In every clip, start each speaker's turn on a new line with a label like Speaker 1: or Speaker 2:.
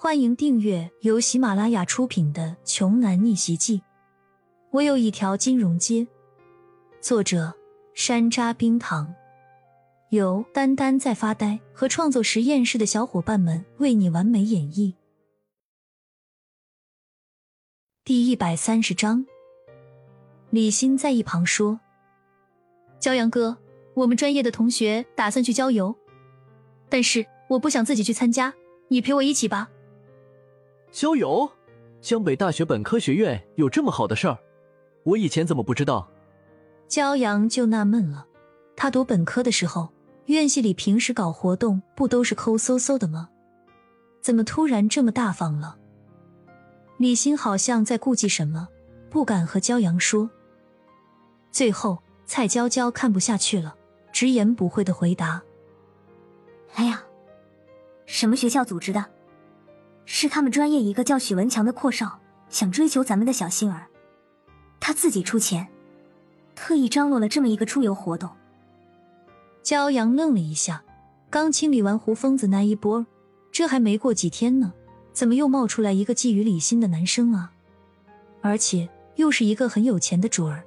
Speaker 1: 欢迎订阅由喜马拉雅出品的《穷男逆袭记》。我有一条金融街，作者山楂冰糖，由丹丹在发呆和创作实验室的小伙伴们为你完美演绎。第一百三十章，李欣在一旁说：“
Speaker 2: 骄阳哥，我们专业的同学打算去郊游，但是我不想自己去参加，你陪我一起吧。”
Speaker 3: 郊游，江北大学本科学院有这么好的事儿，我以前怎么不知道？
Speaker 1: 骄阳就纳闷了，他读本科的时候，院系里平时搞活动不都是抠搜搜的吗？怎么突然这么大方了？李欣好像在顾忌什么，不敢和骄阳说。最后，蔡娇娇看不下去了，直言不讳的回答：“
Speaker 4: 哎呀，什么学校组织的？”是他们专业一个叫许文强的阔少想追求咱们的小星儿，他自己出钱，特意张罗了这么一个出游活动。
Speaker 1: 骄阳愣了一下，刚清理完胡疯子那一波，这还没过几天呢，怎么又冒出来一个觊觎李欣的男生啊？而且又是一个很有钱的主儿。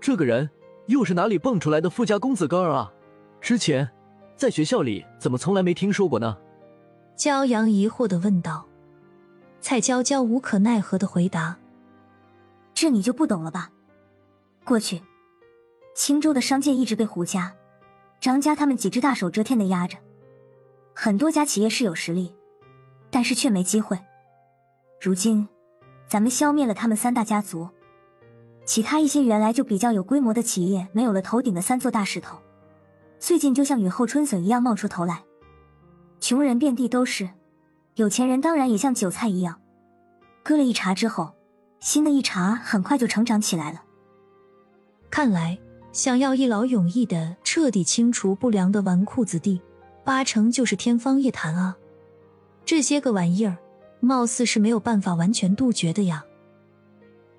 Speaker 3: 这个人又是哪里蹦出来的富家公子哥儿啊？之前在学校里怎么从来没听说过呢？
Speaker 1: 骄阳疑惑的问道，蔡娇娇无可奈何的回答：“
Speaker 4: 这你就不懂了吧？过去，青州的商界一直被胡家、张家他们几只大手遮天的压着，很多家企业是有实力，但是却没机会。如今，咱们消灭了他们三大家族，其他一些原来就比较有规模的企业没有了头顶的三座大石头，最近就像雨后春笋一样冒出头来。”穷人遍地都是，有钱人当然也像韭菜一样，割了一茬之后，新的一茬很快就成长起来了。
Speaker 1: 看来，想要一劳永逸的彻底清除不良的纨绔子弟，八成就是天方夜谭啊！这些个玩意儿，貌似是没有办法完全杜绝的呀。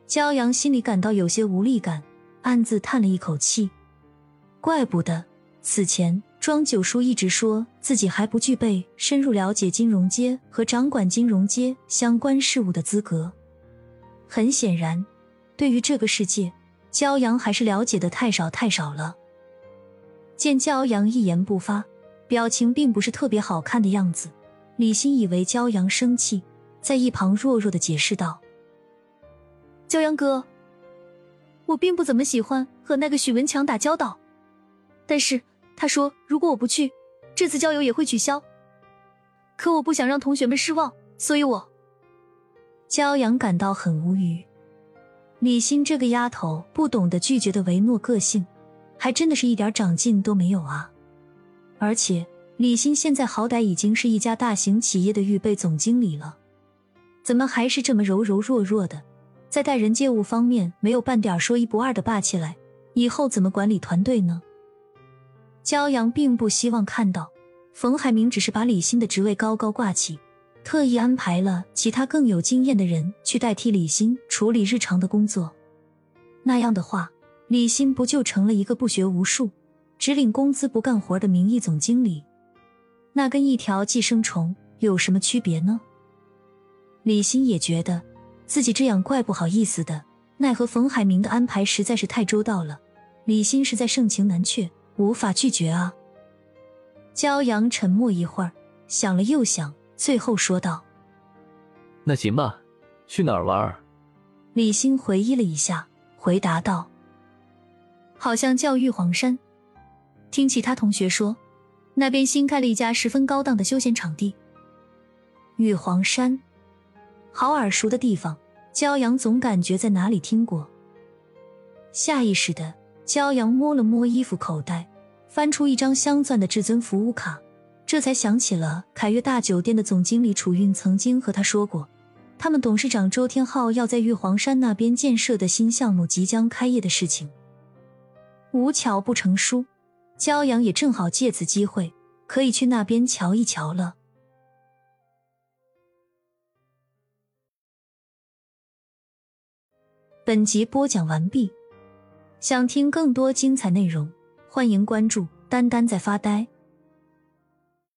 Speaker 1: 骄阳心里感到有些无力感，暗自叹了一口气，怪不得此前。庄九叔一直说自己还不具备深入了解金融街和掌管金融街相关事务的资格。很显然，对于这个世界，骄阳还是了解的太少太少了。见骄阳一言不发，表情并不是特别好看的样子，李欣以为骄阳生气，在一旁弱弱的解释道：“
Speaker 2: 骄阳哥，我并不怎么喜欢和那个许文强打交道，但是……”他说：“如果我不去，这次郊游也会取消。可我不想让同学们失望，所以我……”
Speaker 1: 骄阳感到很无语。李欣这个丫头不懂得拒绝的唯诺个性，还真的是一点长进都没有啊！而且李欣现在好歹已经是一家大型企业的预备总经理了，怎么还是这么柔柔弱弱的，在待人接物方面没有半点说一不二的霸气来？以后怎么管理团队呢？骄阳并不希望看到冯海明只是把李欣的职位高高挂起，特意安排了其他更有经验的人去代替李欣处理日常的工作。那样的话，李欣不就成了一个不学无术、只领工资不干活的名义总经理？那跟一条寄生虫有什么区别呢？李欣也觉得自己这样怪不好意思的，奈何冯海明的安排实在是太周到了，李欣实在盛情难却。无法拒绝啊！骄阳沉默一会儿，想了又想，最后说道：“
Speaker 3: 那行吧，去哪儿玩？”
Speaker 1: 李欣回忆了一下，回答道：“
Speaker 2: 好像叫玉皇山。听其他同学说，那边新开了一家十分高档的休闲场地。
Speaker 1: 玉皇山，好耳熟的地方，骄阳总感觉在哪里听过。下意识的。骄阳摸了摸衣服口袋，翻出一张镶钻的至尊服务卡，这才想起了凯悦大酒店的总经理楚韵曾经和他说过，他们董事长周天浩要在玉皇山那边建设的新项目即将开业的事情。无巧不成书，骄阳也正好借此机会可以去那边瞧一瞧了。本集播讲完毕。想听更多精彩内容，欢迎关注“丹丹在发呆”。